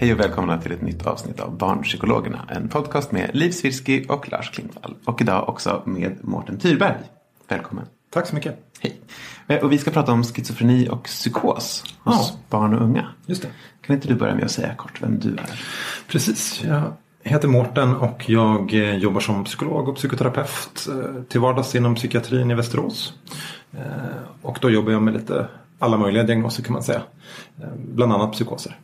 Hej och välkomna till ett nytt avsnitt av Barnpsykologerna. En podcast med Liv Svirsky och Lars Klingvall. Och idag också med Mårten Tyrberg. Välkommen. Tack så mycket. Hej. Eh, Och vi ska prata om schizofreni och psykos hos Ja. barn och unga. Just det. Kan inte du börja med att säga kort vem du är? Precis. Jag heter Mårten och jag eh, jobbar som psykolog och psykoterapeut eh, till vardags inom psykiatrin i Västerås. Och då jobbar jag med lite alla möjliga diagnoser kan man säga. Bland annat psykoser.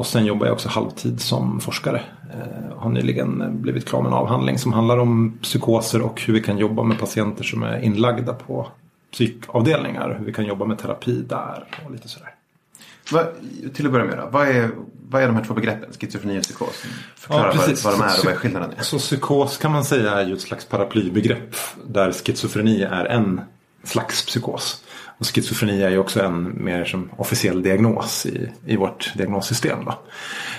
Och sen jobbar jag också halvtid som forskare. Eh, Har nyligen blivit klar med en avhandling som handlar om psykoser och hur vi kan jobba med patienter som är inlagda på psykavdelningar. Hur vi kan jobba med terapi där och lite sådär. Vad, till att börja med då. Vad är, vad är de här två begreppen? Schizofreni och psykos? Förklara vad, vad de är och vad är skillnaden är. Så psykos kan man säga är ju ett slags paraplybegrepp. Där schizofreni är en slags psykos. Och schizofreni är ju också en mer som officiell diagnos i, i vårt diagnossystem. Då.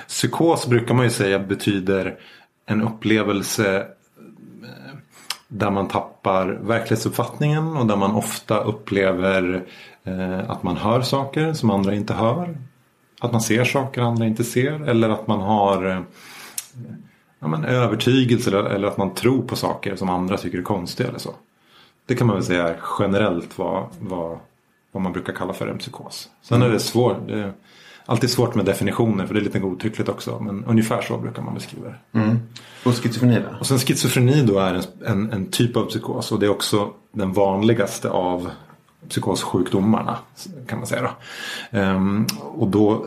Psykos brukar man ju säga betyder en upplevelse eh, där man tappar verklighetsuppfattningen och där man ofta upplever eh, att man hör saker som andra inte hör. Att man ser saker andra inte ser eller att man har eh, ja, men, övertygelse eller, eller att man tror på saker som andra tycker är konstiga eller så. Det kan man väl säga generellt vad, vad, vad man brukar kalla för en psykos. Sen är det svårt. Det är alltid svårt med definitioner för det är lite godtyckligt också. Men ungefär så brukar man beskriva det. Mm. Och schizofreni då? Och sen schizofreni då är en, en, en typ av psykos och det är också den vanligaste av psykossjukdomarna kan man säga. Då. Ehm, och då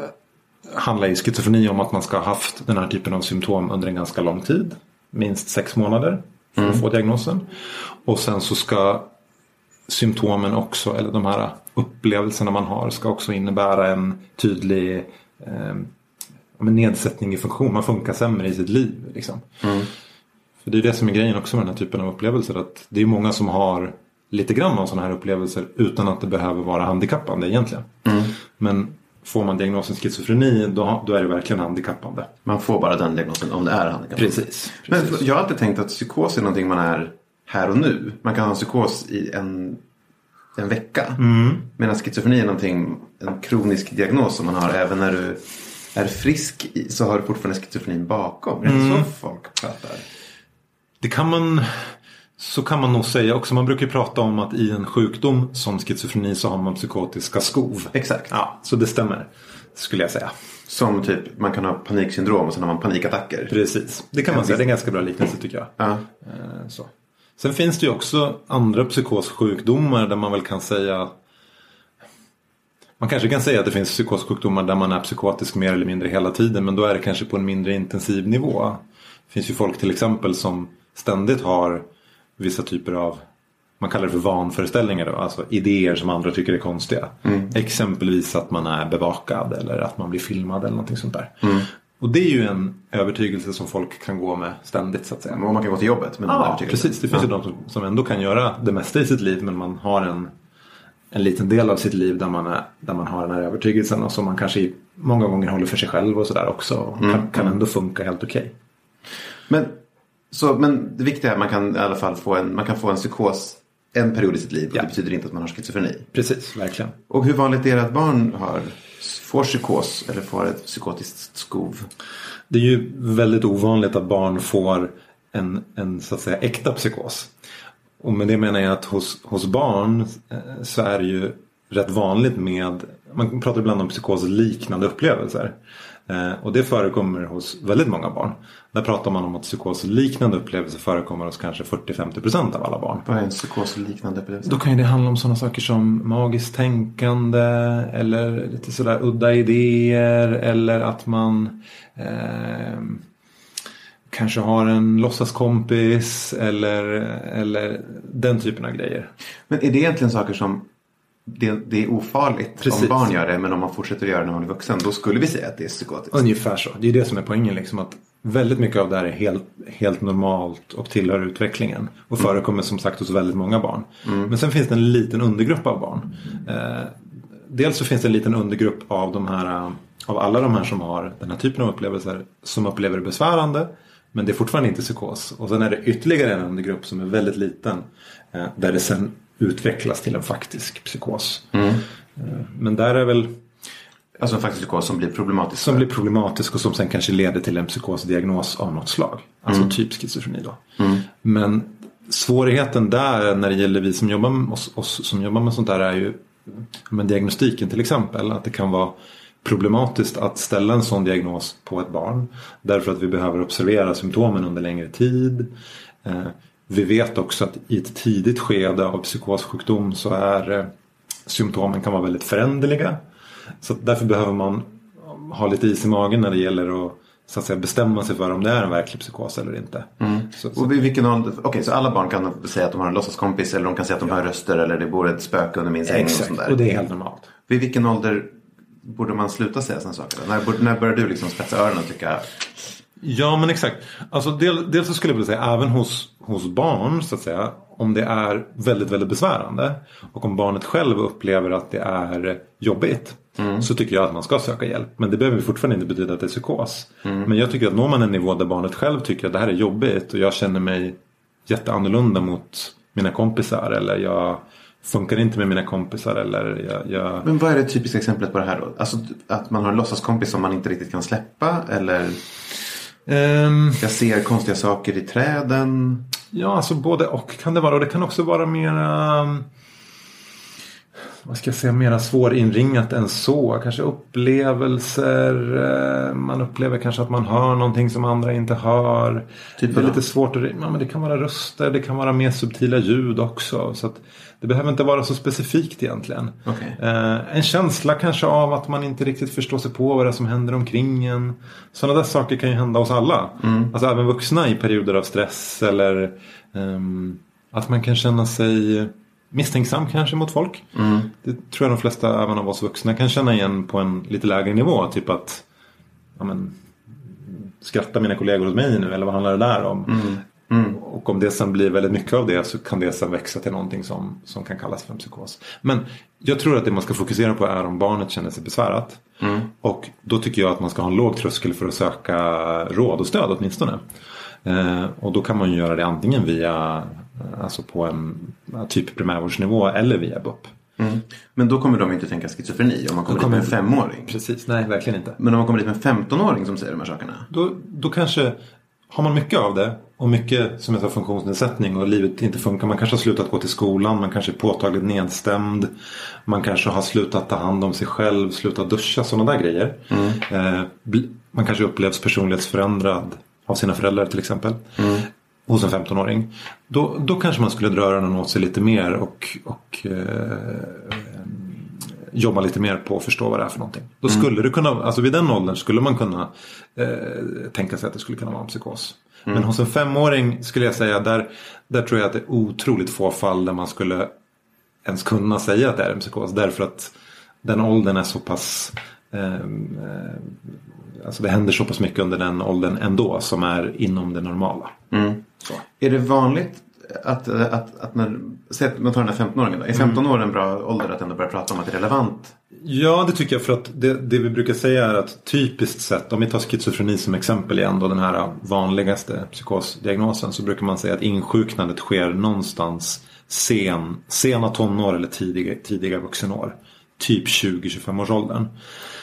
handlar ju schizofreni om att man ska ha haft den här typen av symptom under en ganska lång tid. Minst sex månader för att få diagnosen. Och sen så ska symptomen också, eller de här upplevelserna man har, ska också innebära en tydlig eh, men nedsättning i funktion. Man funkar sämre i sitt liv. Liksom. För det är det som är grejen också med den här typen av upplevelser. Att det är många som har lite grann av sådana här upplevelser utan att det behöver vara handikappande egentligen. Men får man diagnosen schizofreni då, då är det verkligen handikappande. Man får bara den diagnosen om det är handikapp. Precis. Men precis. jag har alltid tänkt att psykos är någonting man är här och nu. Man kan ha en psykos i en, en vecka. Mm. Medan schizofreni är någonting, en kronisk diagnos som man har även när du är frisk så har du fortfarande schizofrenin bakom. Är det Mm. inte så folk pratar? Det kan man så kan man nog säga också. Man brukar ju prata om att i en sjukdom som schizofreni så har man psykotiska skov. Exakt. Ja, så det stämmer. Skulle jag säga. Som typ man kan ha paniksyndrom och sen har man panikattacker. Precis. Det kan man säga. Det är en ganska bra liknelse tycker jag. Ja. Eh, Så. Sen finns det ju också andra psykossjukdomar där man väl kan säga man kanske kan säga att det finns psykossjukdomar där man är psykotisk mer eller mindre hela tiden men då är det kanske på en mindre intensiv nivå. Det finns ju folk till exempel som ständigt har vissa typer av man kallar det för vanföreställningar då, alltså idéer som andra tycker är konstiga. Exempelvis att man är bevakad eller att man blir filmad eller någonting sånt där. Och det är ju en övertygelse som folk kan gå med ständigt så att säga. Och man kan gå till jobbet med den Ja, övertygelsen. precis. Det finns ju de som, som ändå kan göra det mesta i sitt liv men man har en, en liten del av sitt liv där man, är, där man har den här övertygelsen och som man kanske många gånger håller för sig själv och sådär också. Och kan, kan ändå funka helt okej. Men Så, men det viktiga är att man kan i alla fall få en, man kan få en psykos en period i sitt liv. Och Ja. det betyder inte att man har schizofreni. Precis, verkligen. Och hur vanligt är det att barn har, får psykos eller får ett psykotiskt skov? Det är ju väldigt ovanligt att barn får en, en så att säga äkta psykos. Och med det menar jag att hos, hos barn eh, så är det ju rätt vanligt med, man pratar ibland om psykosliknande upplevelser. Eh, och det förekommer hos väldigt många barn. Där pratar man om att psykosliknande upplevelser förekommer hos kanske 40-50% av alla barn. Vad är en psykosliknande upplevelse? Då kan ju det handla om sådana saker som magiskt tänkande eller lite sådär udda idéer eller att man eh, kanske har en låtsaskompis eller, eller den typen av grejer. Men är det egentligen saker som det, det är ofarligt Precis. om barn gör det men om man fortsätter att göra det när man är vuxen då skulle vi säga att det är psykotiskt. Ungefär så. Det är det som är poängen. Liksom, att väldigt mycket av det här är helt, helt normalt och tillhör utvecklingen. Och förekommer som sagt hos väldigt många barn. Men sen finns det en liten undergrupp av barn. Eh, dels så finns det en liten undergrupp av, de här, eh, av alla de här som har den här typen av upplevelser som upplever det besvärande. Men det är fortfarande inte psykos. Och sen är det ytterligare en undergrupp som är väldigt liten. Eh, där det sen utvecklas till en faktisk psykos. Eh, men där är väl Alltså en faktisk psykos som blir problematisk. som blir problematisk och som sen kanske leder till en psykosdiagnos av något slag. Alltså typ schizofreni då. Men svårigheten där när det gäller vi som jobbar med, oss, oss som jobbar med sånt där är ju med diagnostiken till exempel. Att det kan vara problematiskt att ställa en sån diagnos på ett barn. Därför att vi behöver observera symptomen under längre tid. Vi vet också att i ett tidigt skede av psykossjukdom så är eh, symptomen kan vara väldigt föränderliga. Så därför behöver man ha lite is i magen när det gäller att, så att säga, bestämma sig för om det är en verklig psykos eller inte. Så, så, Och vilken ålder? Okej, så alla barn kan säga att de har en låtsaskompis eller de kan säga att de hör röster eller det bor ett spöke under min säng och sånt exakt, där. och det är helt normalt. Vid vilken ålder borde man sluta säga sådana saker? När, när börjar du liksom spetsa öronen och tycka Ja men exakt. Alltså del, dels så skulle jag vilja säga även hos, hos barn så att säga. Om det är väldigt väldigt besvärande. Och om barnet själv upplever att det är jobbigt. Så tycker jag att man ska söka hjälp. Men det behöver fortfarande inte betyda att det är psykos. Men jag tycker att når man en nivå där barnet själv tycker att det här är jobbigt. Och jag känner mig jätteannorlunda mot mina kompisar. Eller jag funkar inte med mina kompisar. Eller jag, jag... Men vad är det typiska exemplet på det här då? Alltså att man har en låtsaskompis som man inte riktigt kan släppa eller Ehm, jag ser konstiga saker i träden. Ja, alltså både och kan det vara. Och det kan också vara mera... um, Vad ska jag säga? Mera svårinringat än så. Kanske upplevelser. eh, Man upplever kanske att man hör någonting som andra inte hör. Typ det är lite svårt att... Ja, men det kan vara röster. Det kan vara mer subtila ljud också. Så det behöver inte vara så specifikt egentligen. Okej. Eh, en känsla kanske av att man inte riktigt förstår sig på vad det är som händer omkring en. Sådana där saker kan ju hända hos alla. Alltså även vuxna i perioder av stress eller ehm, att man kan känna sig misstänksam kanske mot folk. Det tror jag de flesta även av oss vuxna kan känna igen på en lite lägre nivå. Typ att ja, men, skrattar mina kollegor hos mig nu eller vad handlar det där om? Och om det sen blir väldigt mycket av det så kan det sen växa till någonting som, som kan kallas för en psykos. Men jag tror att det man ska fokusera på är om barnet känner sig besvärat. Och då tycker jag att man ska ha en låg tröskel för att söka råd och stöd åtminstone. Eh, och då kan man ju göra det antingen via alltså på en ja, typ primärvårdsnivå eller via BUP. Men då kommer de inte tänka schizofreni om man kommer, kommer- dit med en femåring. Precis, nej verkligen inte. Men om man kommer dit med en 15-åring som säger de här sakerna. Då, då kanske har man mycket av det och mycket som sa funktionsnedsättning och livet inte funkar. Man kanske har slutat gå till skolan, man kanske är påtagligt nedstämd. Man kanske har slutat ta hand om sig själv, slutat duscha, sådana där grejer. Eh, bli- man kanske upplevs personlighetsförändrad av sina föräldrar till exempel. Hos en 15-åring. Då, då kanske man skulle dra öronen åt sig lite mer och, och eh, jobba lite mer på att förstå vad det är för någonting. Då skulle det kunna, alltså vid den åldern skulle man kunna eh, tänka sig att det skulle kunna vara en psykos. Men hos en femåring skulle jag säga där, där tror jag att det är otroligt få fall där man skulle ens kunna säga att det är en psykos. Därför att den åldern är så pass eh, eh, Alltså det händer så pass mycket under den åldern ändå som är inom det normala. Så. Är det vanligt att, att, att att man tar den här 15-åringen då. Är 15 år en bra ålder att ändå börja prata om att det är relevant? Ja, det tycker jag. För att det, det vi brukar säga är att typiskt sett, om vi tar schizofreni som exempel igen, då den här vanligaste psykosdiagnosen, så brukar man säga att insjuknandet sker någonstans sen, sena tonår eller tidiga, tidiga vuxenår. Typ 20-25 års åldern.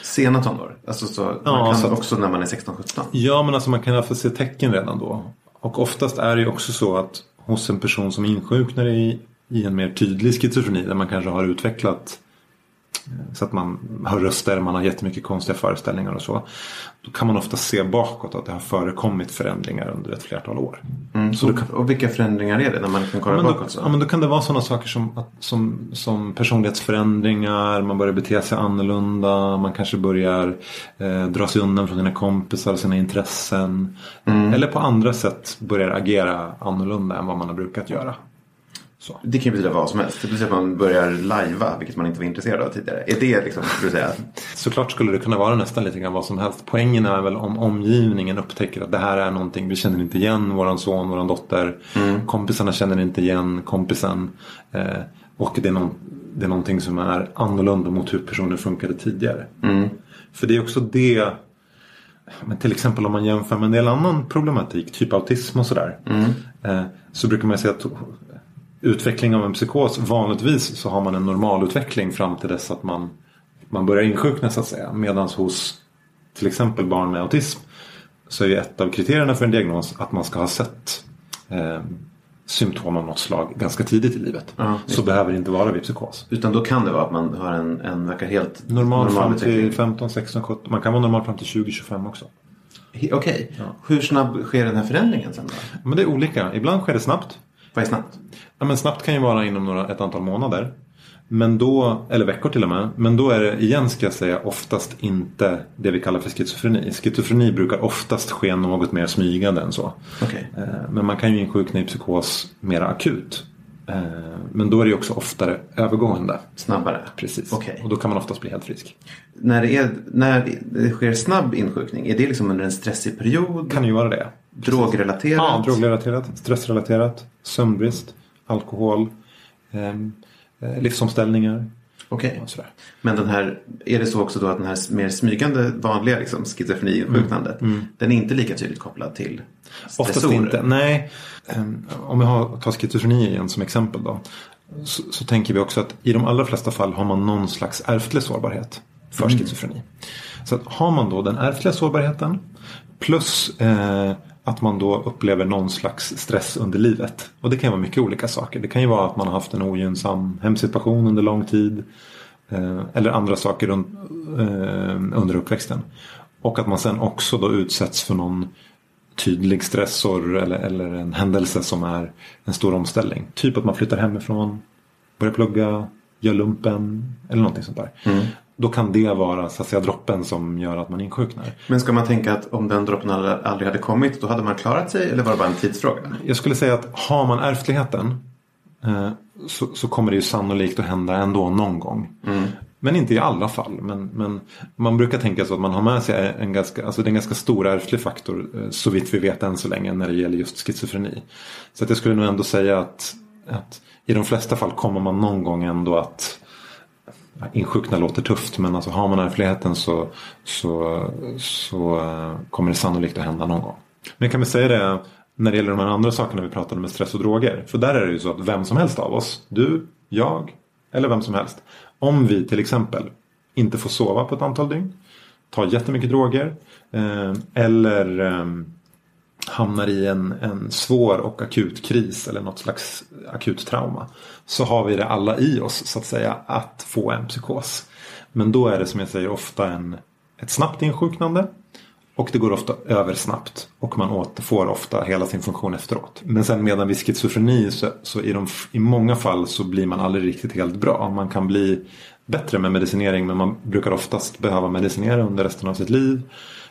Sena tonår? Alltså så, man Ja, kan så att- också när man är 16-17? Ja, men alltså man kan i alla fall se tecken redan då. Och oftast är det ju också så att hos en person som insjuknar i, i en mer tydlig schizofreni där man kanske har utvecklat eh, så att man hör röster, man har jättemycket konstiga föreställningar och så. Då kan man ofta se bakåt att det har förekommit förändringar under ett flertal år. Mm. Så och, då kan- och vilka förändringar är det när man kan kolla Ja då, bakåt? Så? ja men då kan det vara sådana saker som, att, som, som personlighetsförändringar, man börjar bete sig annorlunda, man kanske börjar eh, dra sig undan från sina kompisar och sina intressen. Eller på andra sätt börjar agera annorlunda än vad man har brukat göra. Så. Det kan ju betyda vad som helst. Det betyder att man börjar lajva, vilket man inte var intresserad av tidigare. Är det liksom, skulle du säga? Såklart skulle det kunna vara nästan lite grann vad som helst. Poängen är väl om omgivningen upptäcker att det här är någonting, vi känner inte igen våran son, våran dotter. Kompisarna känner inte igen kompisen. Eh, och det är, någon, det är någonting som är annorlunda mot hur personen funkade tidigare. För det är också det men till exempel om man jämför med en del annan problematik, typ autism och sådär. Eh, så brukar man säga att utveckling av en psykos, vanligtvis så har man en normalutveckling fram till dess att man, man börjar insjukna så att säga. Medan hos till exempel barn med autism så är ju ett av kriterierna för en diagnos att man ska ha sett eh, symptom av något slag ganska tidigt i livet. Ja, så behöver det inte vara vid psykos. Utan då kan det vara att man har en, en verkar helt Normal, fram utveckling. till 15, 16, 17. Man kan vara normal fram till 20, 25 också. Okej. Hur snabb sker den här förändringen sen då? Men det är olika. Ibland sker det snabbt. Vad är snabbt? Ja, men snabbt kan ju vara inom några, ett antal månader. Men då, eller veckor till och med. Men då är det igen ska jag säga oftast inte det vi kallar för schizofreni. Schizofreni brukar oftast ske något mer smygande än så. Okej. Eh, Men man kan ju insjukna i psykos mer akut. Eh, Men då är det också oftare övergående. Snabbare? Precis. Okej. Och då kan man oftast bli helt frisk. När, det är, när det sker snabb insjukning, är det liksom under en stressig period? Kan ju vara det. Drogrelaterat? Ja, drogrelaterat, stressrelaterat, sömnbrist, alkohol, ehm, eh, livsomställningar. Okej. sådär. Men den här, är det så också då att den här mer smygande vanliga liksom, schizofreni-insjuknandet, den är inte lika tydligt kopplad till Mm. Oftast stressorer? inte. Nej, Ehm, om vi har, tar schizofreni igen som exempel då. Så, så tänker vi också att i de allra flesta fall har man någon slags ärftlig sårbarhet för schizofreni. Så att har man då den ärftliga sårbarheten plus eh, att man då upplever någon slags stress under livet. Och det kan vara mycket olika saker. Det kan ju vara att man har haft en ogynnsam hemsituation under lång tid. Eh, eller andra saker eh, under uppväxten. Och att man sen också då utsätts för någon tydlig stressor eller, eller en händelse som är en stor omställning. Typ att man flyttar hemifrån, börjar plugga, gör lumpen eller någonting sånt där. Mm. Då kan det vara så att säga droppen som gör att man insjuknar. Men ska man tänka att om den droppen aldrig hade kommit, då hade man klarat sig? Eller var det bara en tidsfråga? Jag skulle säga att har man ärftligheten eh, så, så kommer det ju sannolikt att hända ändå någon gång. Men inte i alla fall. Men, men man brukar tänka så att man har med sig en ganska, alltså det är en ganska stor ärftlig faktor eh, så vitt vi vet än så länge när det gäller just schizofreni. Så att jag skulle nog ändå säga att, att i de flesta fall kommer man någon gång ändå att insjukna låter tufft men alltså har man ärftligheten så, så, så eh, kommer det sannolikt att hända någon gång. Men kan vi säga det när det gäller de här andra sakerna vi pratade med stress och droger. För där är det ju så att vem som helst av oss, du, jag eller vem som helst. Om vi till exempel inte får sova på ett antal dygn, tar jättemycket droger eh, eller eh, hamnar i en, en svår och akut kris eller något slags akut trauma. Så har vi det alla i oss så att säga att få en psykos. Men då är det som jag säger ofta en, ett snabbt insjuknande. Och det går ofta över snabbt. Och man återfår ofta hela sin funktion efteråt. Men sen medan vid schizofreni så, så i, de, i många fall så blir man aldrig riktigt helt bra. Man kan bli bättre med medicinering men man brukar oftast behöva medicinera under resten av sitt liv.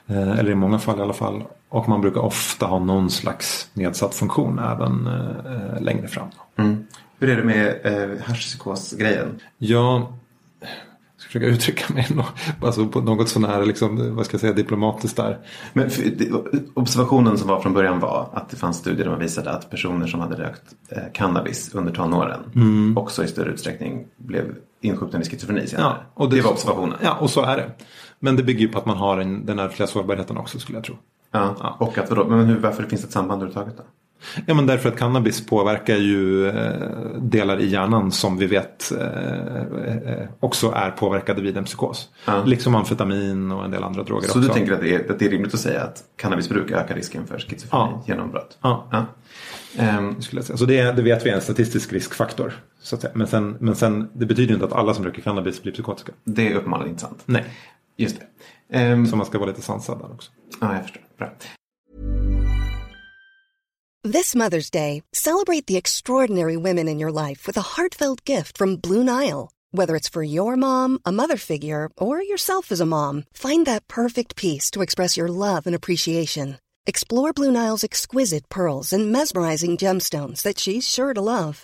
Eh, eller i många fall i alla fall. Och man brukar ofta ha någon slags nedsatt funktion även eh, längre fram. Hur är det med eh, haschpsykos-grejen? Jag ska försöka uttrycka mig nå- alltså på något sånär liksom, vad ska jag säga, diplomatiskt där. Men det, observationen som var från början var att det fanns studier man visade att personer som hade rökt eh, cannabis under tonåren Mm. också i större utsträckning blev insjuknade i schizofreni senare. Ja, och det, var observationen. Ja, och så är det. Men det bygger ju på att man har en, den ärftliga sårbarheten också skulle jag tro. Ja, Och att vadå, men hur, varför finns det ett samband överhuvudtaget då? Ja men därför att cannabis påverkar ju eh, delar i hjärnan som vi vet eh, eh, också är påverkade vid en psykos. Ja. Liksom amfetamin och en del andra droger Så också. du tänker att det, är, att det är rimligt att säga att cannabisbruk ökar risken för schizofreni Ja. genombrott? Ja. Ja. Ehm, Skulle jag säga. Så det, det vet vi är en statistisk riskfaktor. Så. Men, sen, men sen, det betyder ju inte att alla som röker cannabis blir psykotiska. det är uppenbarligen inte sant. Nej. Just det. Ehm, Så man ska vara lite sansad där också. Ja, jag förstår. Bra. This Mother's Day, celebrate the extraordinary women in your life with a heartfelt gift from Blue Nile. Whether it's for your mom, a mother figure, or yourself as a mom, find that perfect piece to express your love and appreciation. Explore Blue Nile's exquisite pearls and mesmerizing gemstones that she's sure to love.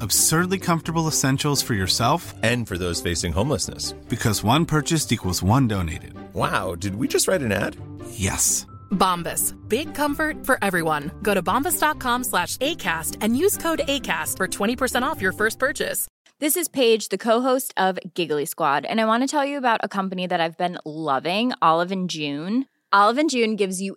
Absurdly comfortable essentials for yourself And for those facing homelessness. because one purchased equals one donated. Wow, did we just write an ad? Yes. Bombas. Big comfort for everyone. Go to bombas.com slash ACAST and use code ACAST for 20% off your first purchase. This is Paige, the co-host of Giggly Squad, and I want to tell you about a company that I've been loving, Olive and June. Olive and June gives you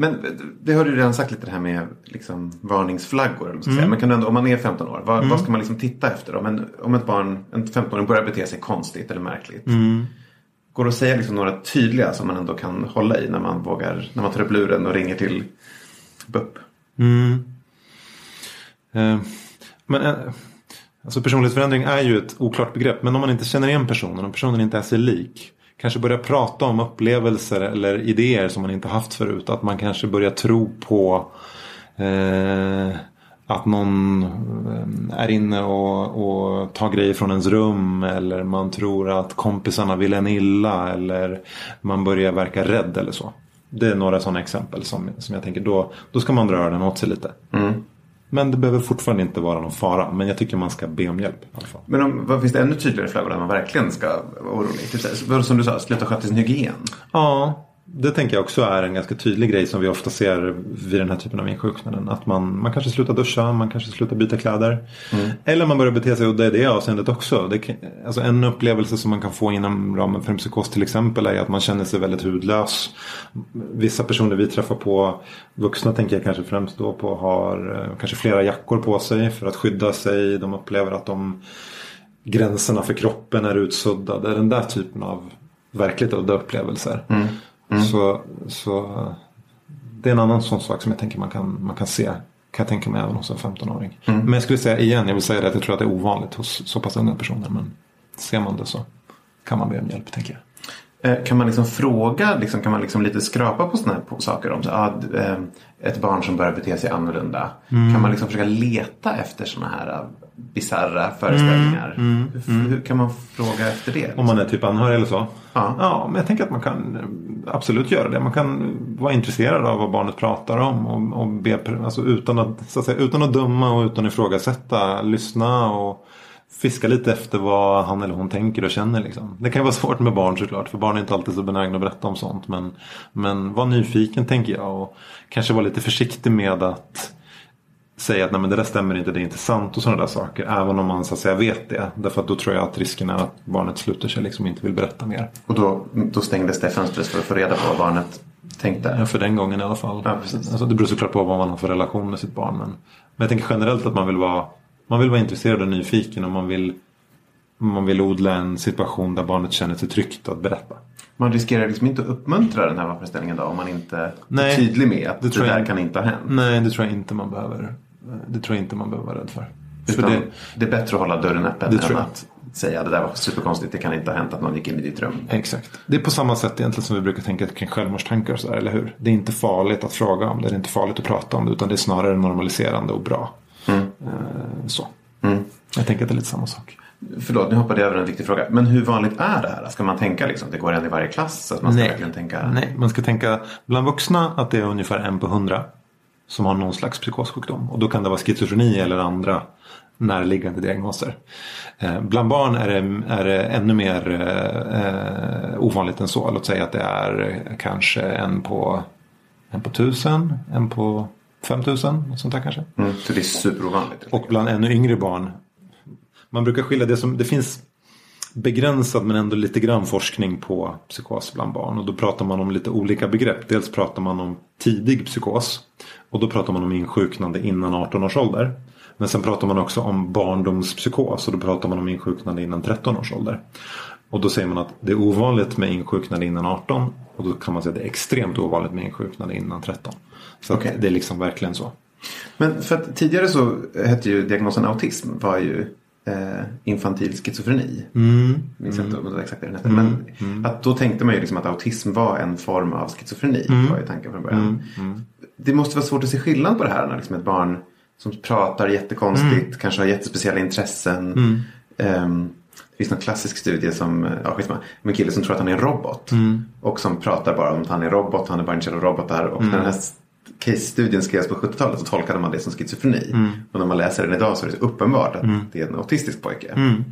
Men det har du redan sagt lite det här med liksom, varningsflaggor. Eller ska säga. Mm. Men kan du ändå, om man är 15 år, vad, vad ska man liksom titta efter? Om, en, om ett barn, en 15-åring börjar bete sig konstigt eller märkligt. Mm. Går det att säga liksom några tydliga som man ändå kan hålla i när man vågar, när man tar upp luren och ringer till BUP? Mm. Eh, men eh, alltså personlighetsförändring är ju ett oklart begrepp. Men om man inte känner igen personen, om personen inte är sig lik. Kanske börja prata om upplevelser eller idéer som man inte haft förut. Att man kanske börjar tro på eh, att någon eh, är inne och, och tar grejer från ens rum. Eller man tror att kompisarna vill en illa. Eller man börjar verka rädd eller så. Det är några sådana exempel som, som jag tänker då, då ska man dra öronen åt sig lite. Mm. Men det behöver fortfarande inte vara någon fara. Men jag tycker man ska be om hjälp i alla fall. Men om, vad finns det ännu tydligare flaggor där man verkligen ska vara orolig? Typ Som du sa, sluta sköta sin hygien. Ja, det tänker jag också är en ganska tydlig grej som vi ofta ser vid den här typen av insjuknanden. Att man, man kanske slutar duscha, man kanske slutar byta kläder. Eller man börjar bete sig udda i det avseendet också. Det, alltså en upplevelse som man kan få inom ramen för en psykos till exempel är att man känner sig väldigt hudlös. Vissa personer vi träffar på, vuxna tänker jag kanske främst då på, har eh, kanske flera jackor på sig för att skydda sig. De upplever att de gränserna för kroppen är utsuddade. Den där typen av verkligt udda upplevelser. Så, så det är en annan sån sak som jag tänker man kan, man kan se. Kan jag tänka mig även hos en 15-åring. Men jag skulle säga igen, jag vill säga det att jag tror att det är ovanligt hos så pass unga personer. Men ser man det så kan man be om hjälp tänker jag. Eh, Kan man liksom fråga, liksom, kan man liksom lite skrapa på sådana här saker? Om så, ah, eh, ett barn som börjar bete sig annorlunda. Mm. Kan man liksom försöka leta efter sådana här uh, bisarra föreställningar? Hur, hur kan man fråga efter det? Mm. Om man är typ anhörig eller så. Ja. ja, men jag tänker att man kan eh, absolut göra det. Man kan vara intresserad av vad barnet pratar om. Och, och be, alltså utan, att, så att säga, utan att döma och utan att ifrågasätta. Lyssna och fiska lite efter vad han eller hon tänker och känner. Liksom. Det kan vara svårt med barn såklart. För barn är inte alltid så benägna att berätta om sånt. Men, men var nyfiken tänker jag. Och kanske vara lite försiktig med att säga att Nej, men det där stämmer inte, det är inte sant och sådana där saker. Även om man så att säga vet det. Därför att då tror jag att risken är att barnet sluter sig liksom inte vill berätta mer. Och då, då stängdes det fönstret för att få reda på vad barnet tänkte? Ja, för den gången i alla fall. Ja, precis. Alltså, det beror såklart på vad man har för relation med sitt barn. Men, men jag tänker generellt att man vill vara, man vill vara intresserad och nyfiken och man vill, man vill odla en situation där barnet känner sig tryggt att berätta. Man riskerar liksom inte att uppmuntra den här vanföreställningen då om man inte Nej, är tydlig med att det, jag där inte. kan inte ha hänt. Nej, det tror jag inte man behöver. Det tror jag inte man behöver vara rädd för. Utan det, det, är bättre att hålla dörren öppen än att säga det där var superkonstigt, det kan inte ha hänt att någon gick in i ditt rum. Exakt. Det är på samma sätt egentligen som vi brukar tänka kring självmordstankar och sådär, eller hur? Det är inte farligt att fråga om det, det är inte farligt att prata om det, utan det är snarare normaliserande och bra. Mm. Eh, Så. Mm. Jag tänker att det är lite samma sak. Förlåt, nu hoppade jag över en viktig fråga. Men hur vanligt är det här? Ska man tänka liksom, det går en i varje klass? Så att man ska Nej. tänka... Nej, man ska tänka bland vuxna att det är ungefär en på hundra som har någon slags psykossjukdom. Och då kan det vara schizofreni eller andra närliggande diagnoser. Eh, bland barn är det, är det ännu mer eh, ovanligt än så. Låt säga att det är kanske en på, en på tusen, en på 5000, något sånt där kanske. Mm, så det är superovanligt. Och bland ännu yngre barn. Man brukar skilja det som, det finns begränsad men ändå lite grann forskning på psykos bland barn. Och då pratar man om lite olika begrepp. Dels pratar man om tidig psykos. Och då pratar man om insjuknande innan 18 års ålder. Men sen pratar man också om barndomspsykos. Och då pratar man om insjuknande innan 13 års ålder. Och då säger man att det är ovanligt med insjuknande innan 18. Och då kan man säga att det är extremt ovanligt med insjuknande innan 13. Så Okej. det är liksom verkligen så. Men för att tidigare så hette ju diagnosen autism var ju eh, infantil schizofreni. Mm. Minns inte om det var exakt den hette. Men att då tänkte man ju liksom att autism var en form av schizofreni. Mm. var ju tanken från början. Det måste vara svårt att se skillnad på det här när liksom ett barn som pratar jättekonstigt, Mm. kanske har jättespeciella intressen. Ehm, det finns någon klassisk studie som, eh, ja skitsamma, med en kille som tror att han är en robot. Mm. Och som pratar bara om att han är robot, han är bara intresserad av robotar. Och Mm. när den här case-studien skrevs på 70-talet så tolkade man det som schizofreni. Mm. Och när man läser den idag så är det så uppenbart att det är en autistisk pojke. Mm.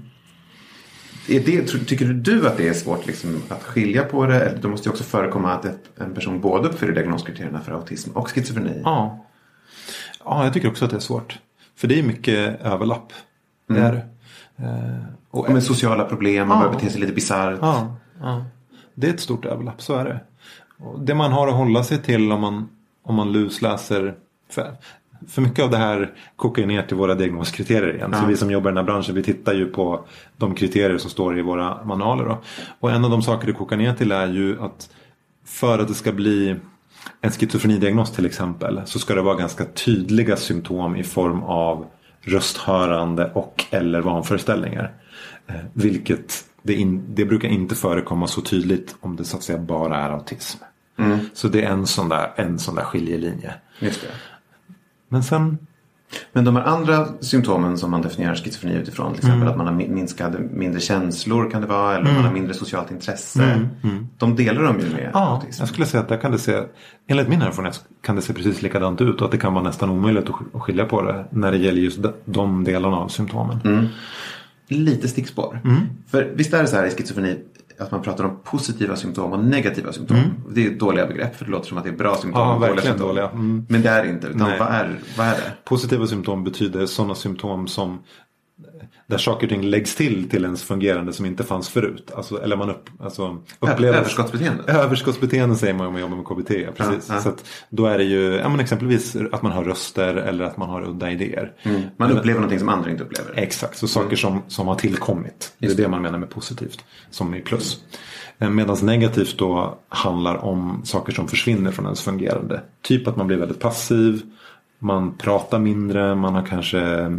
Är det, tycker du att det är svårt liksom att skilja på det? Eller det måste ju också förekomma att en person både uppfyller diagnoskriterierna för autism och schizofreni. Ja. ja, jag tycker också att det är svårt. För det är mycket överlapp. Det Mm. är det. Eh, och Och med sociala problem, man Ja. börjar bete sig lite bisarrt. Ja, ja, det är ett stort överlapp, så är det. Och det man har att hålla sig till om man, om man lusläser. För, för mycket av det här kokar ju ner till våra diagnoskriterier igen. Så Ja. vi som jobbar i den här branschen vi tittar ju på de kriterier som står i våra manualer. Då. Och en av de saker det kokar ner till är ju att för att det ska bli en schizofrenidiagnos till exempel så ska det vara ganska tydliga symptom i form av rösthörande och eller vanföreställningar. Eh, vilket det, in, det brukar inte förekomma så tydligt om det så att säga bara är autism. Mm. Så det är en sån där, en sån där skiljelinje. Just det. Men sen, Men de här andra symptomen som man definierar schizofreni utifrån. Till exempel Mm. att man har mi- minskade mindre känslor kan det vara. Eller man har mindre socialt intresse. Mm, De delar de ju med ja, autism. jag skulle säga att där kan det se, enligt min erfarenhet kan det se precis likadant ut och att det kan vara nästan omöjligt att sk- att skilja på det när det gäller just de, de delarna av symptomen. Mm. Lite stickspår. Mm. För visst är det så här i schizofreni att man pratar om positiva symptom och negativa symptom. Det är dåliga begrepp för det låter som att det är bra symptom Mm. Ja, och dåliga verkligen symptom. dåliga. Mm. Men det är det inte. Utan Nej. vad är, vad är det? Positiva symptom betyder sådana symptom som där saker och ting läggs till till ens fungerande som inte fanns förut. Alltså, eller man upp, alltså, upplever... Överskottsbeteende. Överskottsbeteende säger man om man jobbar med KBT. Precis. Ja, ja. Så då är det ju ja, men exempelvis att man har röster eller att man har udda idéer. Man Men- upplever någonting som andra inte upplever. Exakt, så saker som, som har tillkommit. Det är det man menar med positivt. Som är plus. Medan negativt då handlar om saker som försvinner från ens fungerande. Typ att man blir väldigt passiv. Man pratar mindre, man har kanske eh,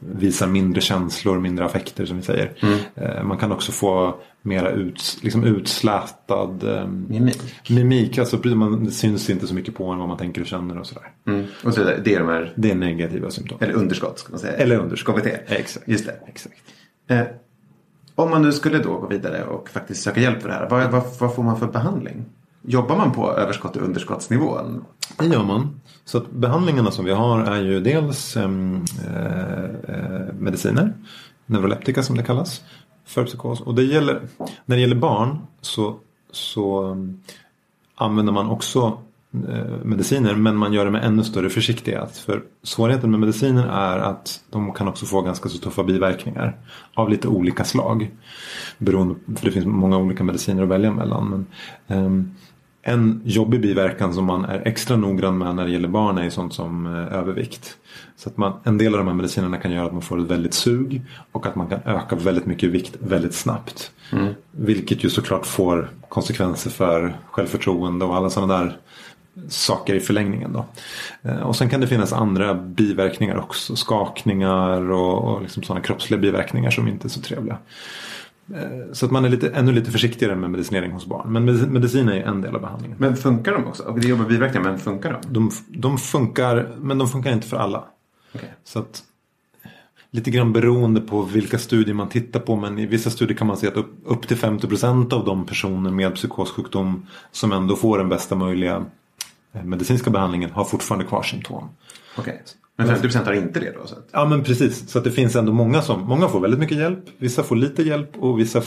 visar mindre känslor, mindre affekter som vi säger. Eh, man kan också få mera ut, liksom utslätad eh, Mimik. mimik. Alltså, man, det syns inte så mycket på en vad man tänker och känner och sådär. Mm. Och så vidare. Det är de här, Det är negativa symptom. eller underskott ska man säga. Eller underskott. KBT. Exakt. Just det. Exakt. Eh, om man nu skulle då gå vidare och faktiskt söka hjälp för det här. Vad, vad, vad får man för behandling? Jobbar man på överskott och underskottsnivån? Det gör man. Så att behandlingarna som vi har är ju dels ehm, eh, eh, mediciner. neuroleptika som det kallas. För psykos. Och det gäller, när det gäller barn så, så ehm, använder man också mediciner men man gör det med ännu större försiktighet. För svårigheten med mediciner är att de kan också få ganska så tuffa biverkningar. Av lite olika slag. Beroende, för det finns många olika mediciner att välja mellan. Men, ehm, en jobbig biverkan som man är extra noggrann med när det gäller barn är sånt som eh, övervikt. Så att man, en del av de här medicinerna kan göra att man får ett väldigt sug och att man kan öka väldigt mycket vikt väldigt snabbt. Mm. Vilket ju såklart får konsekvenser för självförtroende och alla sådana där saker i förlängningen. Då. Eh, Och sen kan det finnas andra biverkningar också. Skakningar och, och liksom sådana kroppsliga biverkningar som inte är så trevliga. Eh, Så att man är lite, ännu lite försiktigare med medicinering hos barn. Men medic- medicin är ju en del av behandlingen. Men funkar de också? Och det jobbar biverkningar, men funkar de? De, de funkar, men de funkar inte för alla. Okej. Så att Lite grann beroende på vilka studier man tittar på men i vissa studier kan man se att upp, upp till 50% av de personer med psykossjukdom som ändå får den bästa möjliga medicinska behandlingen har fortfarande kvar symptom. Okej. Men 50% har inte det då? Så att... Ja men precis, så att det finns ändå många som, många får väldigt mycket hjälp, vissa får lite hjälp och vissa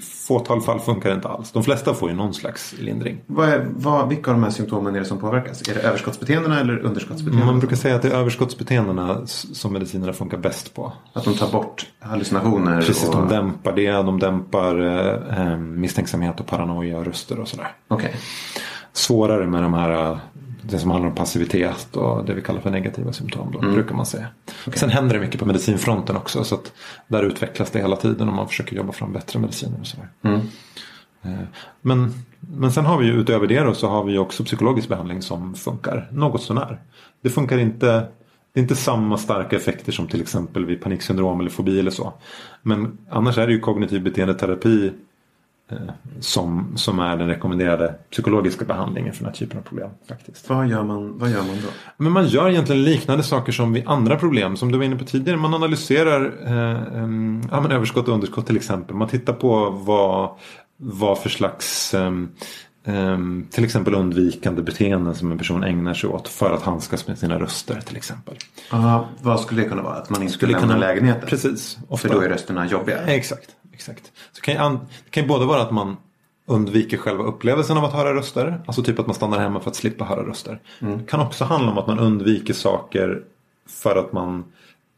fåtal fall funkar det inte alls. De flesta får ju någon slags lindring. Vad är, vad, vilka av de här symptomen är det som påverkas? Är det överskottsbeteendena eller underskottsbeteendena? Man brukar säga att det är överskottsbeteendena som medicinerna funkar bäst på. Att de tar bort hallucinationer? Precis, och... de dämpar det. De dämpar eh, eh, misstänksamhet och paranoia röster och sådär. Okej. Svårare med de här eh, det som handlar om passivitet och det vi kallar för negativa symptom. Då, Mm. brukar man säga. Sen händer det mycket på medicinfronten också. Så att där utvecklas det hela tiden och man försöker jobba fram bättre mediciner. Och sådär. Mm. Eh, Men, men sen har vi ju utöver det då, så har vi också psykologisk behandling som funkar något sånär. Det funkar inte det är inte samma starka effekter som till exempel vid paniksyndrom eller fobi eller så. Men annars är det ju kognitiv beteendeterapi som, som är den rekommenderade psykologiska behandlingen för den här typen av problem. faktiskt. Vad, gör man, vad gör man då? Men man gör egentligen liknande saker som vid andra problem som du var inne på tidigare. Man analyserar eh, ja, men överskott och underskott till exempel. Man tittar på vad, vad för slags em, till exempel undvikande beteenden som en person ägnar sig åt för att handskas med sina röster till exempel. Ah, vad skulle det kunna vara? Att man inte Skulle lämnar kunna- lägenheten? Precis. För då är rösterna jobbiga? Exakt. Exakt. Så kan ju det kan ju både vara att man undviker själva upplevelsen av att höra röster. Alltså typ att man stannar hemma för att slippa höra röster. Det kan också handla om att man undviker saker för att man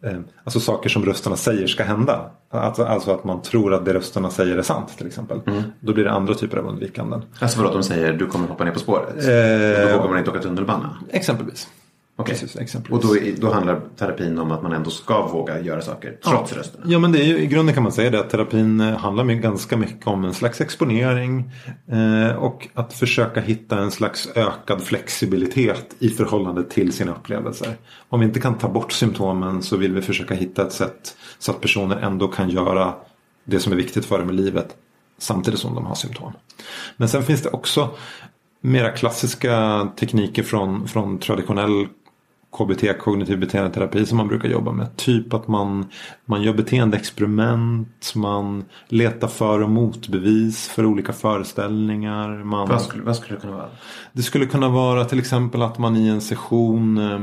eh, Alltså saker som rösterna säger ska hända. Alltså, alltså att man tror att det rösterna säger är sant till exempel. Då blir det andra typer av undvikanden. Alltså vadå, de säger du kommer hoppa ner på spåret? Eh, Då vågar man inte åka tunnelbana? Exempelvis. Okej. Precis, exempelvis. Och då, då handlar terapin om att man ändå ska våga göra saker trots rösterna? Ja men det är ju, i grunden kan man säga det att terapin eh, handlar med ganska mycket om en slags exponering. Eh, och att försöka hitta en slags ökad flexibilitet i förhållande till sina upplevelser. Om vi inte kan ta bort symptomen så vill vi försöka hitta ett sätt så att personer ändå kan göra det som är viktigt för dem i livet samtidigt som de har symptom. Men sen finns det också mera klassiska tekniker från, från traditionell KBT, kognitiv beteendeterapi som man brukar jobba med. Typ att man, man gör beteendeexperiment, man letar för och motbevis för olika föreställningar. Man, Vad, skulle, vad skulle det kunna vara? det skulle kunna vara till exempel att man i en session eh,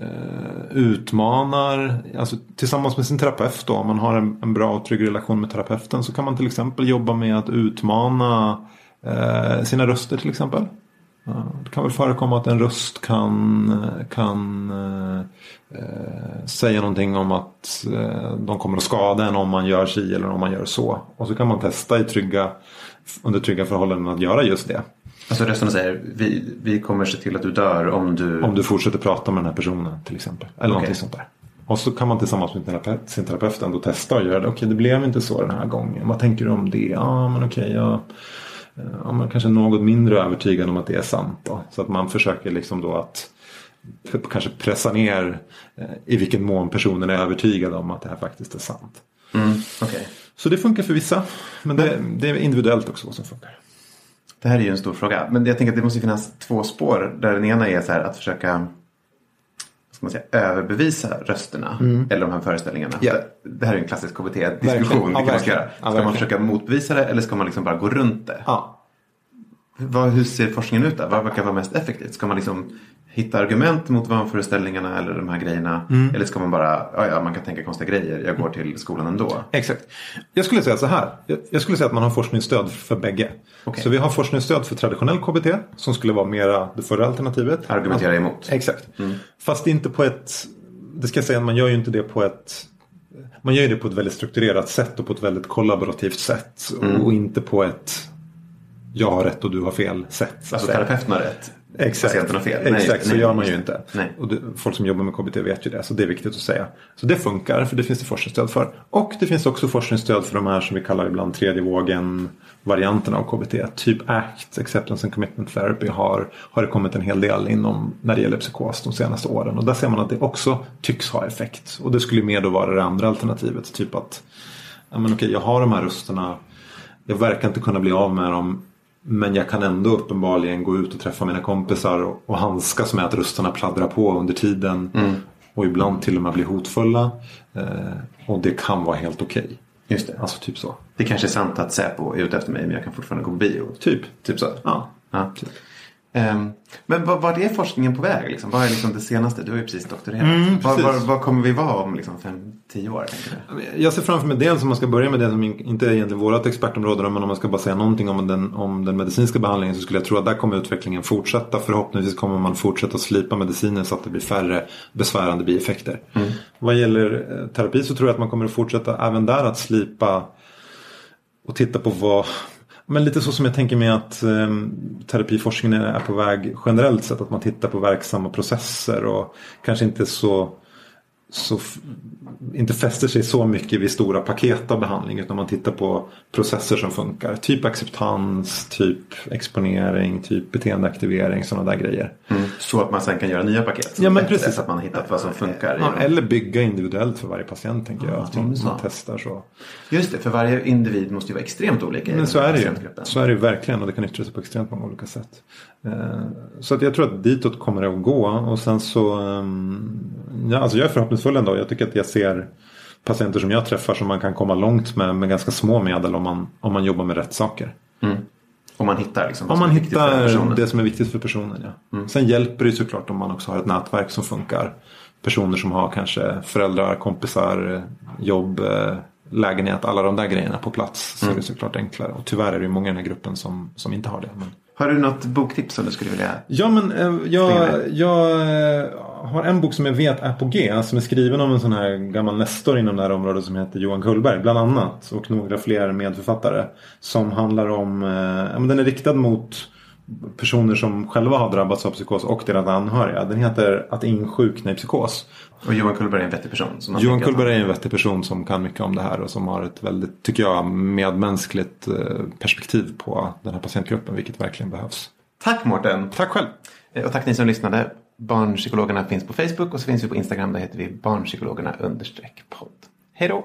eh, utmanar, alltså tillsammans med sin terapeut då, om man har en, en bra och trygg relation med terapeuten så kan man till exempel jobba med att utmana eh, sina röster till exempel. Det kan väl förekomma att en röst kan, kan eh, eh, säga någonting om att eh, de kommer att skada en om man gör si eller om man gör så. Och så kan man testa i trygga, under trygga förhållanden att göra just det. Alltså rösterna säger vi, vi kommer se till att du dör om du... Om du fortsätter prata med den här personen till exempel. Eller Okej. någonting sånt där. Och så kan man tillsammans med terapeut, sin terapeut ändå testa och göra det. Okej, det blev inte så den här gången. Vad tänker du om det? Ja, men okej, jag... Ja, men kanske något mindre övertygad om att det är sant då. Så att man försöker liksom då att kanske pressa ner eh, i vilken mån personen är övertygad om att det här faktiskt är sant. Mm, okej. Så det funkar för vissa. Men det, det är individuellt också vad som funkar. Det här är ju en stor fråga. Men jag tänker att det måste finnas två spår. Där den ena är så här att försöka ska man säga, överbevisa rösterna. Eller de här föreställningarna. Ja. Det, här är en klassisk KBT-diskussion. Ja, Vilket man ska göra. Ja, Ska man verkligen. försöka motbevisa det eller ska man liksom bara gå runt det? Ja. Vad, hur ser forskningen ut där? Vad verkar vara mest effektivt? Ska man liksom hitta argument mot vanföreställningarna eller de här grejerna? Mm. Eller ska man bara, ja, ja man kan tänka konstiga grejer, jag går till skolan ändå? Exakt. Jag skulle säga så här. Jag, skulle säga att man har forskningsstöd för bägge. Okej. Så vi har forskningsstöd för traditionell KBT som skulle vara mera det förra alternativet. Argumentera emot. Exakt. Fast inte på ett, det ska jag säga, man gör ju inte det på ett man gör det på ett väldigt strukturerat sätt och på ett väldigt kollaborativt sätt. Och inte på ett jag har rätt och du har fel sätt. så Alltså terapeuten har rätt. Exakt, Patienten har fel. Exakt Nej, så nej, gör man ju inte. Och det, folk som jobbar med KBT vet ju det, så det är viktigt att säga. Så det funkar, för det finns det forskningsstöd för. Och det finns också forskningsstöd för de här som vi kallar ibland tredje vågen varianterna av KBT. Typ ACT, Acceptance and Commitment Therapy, har, har det kommit en hel del inom när det gäller psykos de senaste åren. Och där ser man att det också tycks ha effekt. Och det skulle mer då vara det andra alternativet. Typ att, ja men okej, jag har de här rösterna. Jag verkar inte kunna bli av med dem. Men jag kan ändå uppenbarligen gå ut och träffa mina kompisar och, och handskas med att rösterna pladdrar på under tiden. Och ibland till och med bli hotfulla. Eh, och det kan vara helt okej. Just det. Alltså typ så. Det kanske är sant att Säpo är ute efter mig men jag kan fortfarande gå på bio. Typ. Typ så? Ja. Ja. Ehm, men vad, vad är forskningen på väg? Liksom? Vad är liksom det senaste? Du har ju precis doktorerat. Mm, vad, precis. vad, kommer vi vara om liksom fem, tio år? Jag ser framför mig dels om man ska börja med det som in- inte är egentligen vårt expertområde men om man ska bara säga någonting om den, om den medicinska behandlingen så skulle jag tro att där kommer utvecklingen fortsätta. Förhoppningsvis kommer man fortsätta slipa mediciner så att det blir färre besvärande bieffekter. Vad gäller eh, terapi så tror jag att man kommer att fortsätta även där att slipa och titta på vad men lite så som jag tänker mig att eh, terapiforskningen är på väg generellt sett. Att man tittar på verksamma processer och kanske inte så så inte fäster sig så mycket vid stora paket av behandling utan man tittar på processer som funkar. Typ acceptans, typ exponering, typ beteendeaktivering, sådana där grejer. Mm. Så att man sen kan göra nya paket. Ja, men precis. Så att man hittat vad som funkar. Ja, eller bygga individuellt för varje patient tänker jag. Ja, Att man, man testar så. Just det, för varje individ måste ju vara extremt olika. Men så är det ju. Så är det ju verkligen och det kan yttra sig på extremt många olika sätt. Eh, Så att jag tror att ditåt kommer det att gå och sen så ehm, ja, alltså jag är förhoppningsfull ändå. Jag tycker att jag ser patienter som jag träffar som man kan komma långt med med ganska små medel om man, om man jobbar med rätt saker. Om man hittar liksom, Om man hittar det som är viktigt för personen. Ja. Mm. Sen hjälper det såklart om man också har ett nätverk som funkar. Personer som har kanske föräldrar, kompisar, jobb, eh, lägenhet, alla de där grejerna på plats. Så Mm. är det såklart enklare. Och tyvärr är det ju många i den här gruppen som, som inte har det. Men... Har du något boktips som du skulle vilja? Ja men eh, jag, jag eh, har en bok som jag vet är på G. Som är skriven av en sån här gammal nestor inom det här området som heter Johan Kullberg. Bland annat. Och några fler medförfattare. Som handlar om, eh, ja, men den är riktad mot personer som själva har drabbats av psykos och deras anhöriga. Den heter Att insjukna i psykos. Och Johan Kullberg är en vettig person. Johan Kullberg är en vettig person som kan mycket om det här och som har ett väldigt, tycker jag, medmänskligt eh, perspektiv på den här patientgruppen, vilket verkligen behövs. Tack Mårten! Tack själv! Eh, Och tack ni som lyssnade. Barnpsykologerna finns på Facebook och så finns vi på Instagram. Där heter vi barnpsykologerna understreck podd. Hej då!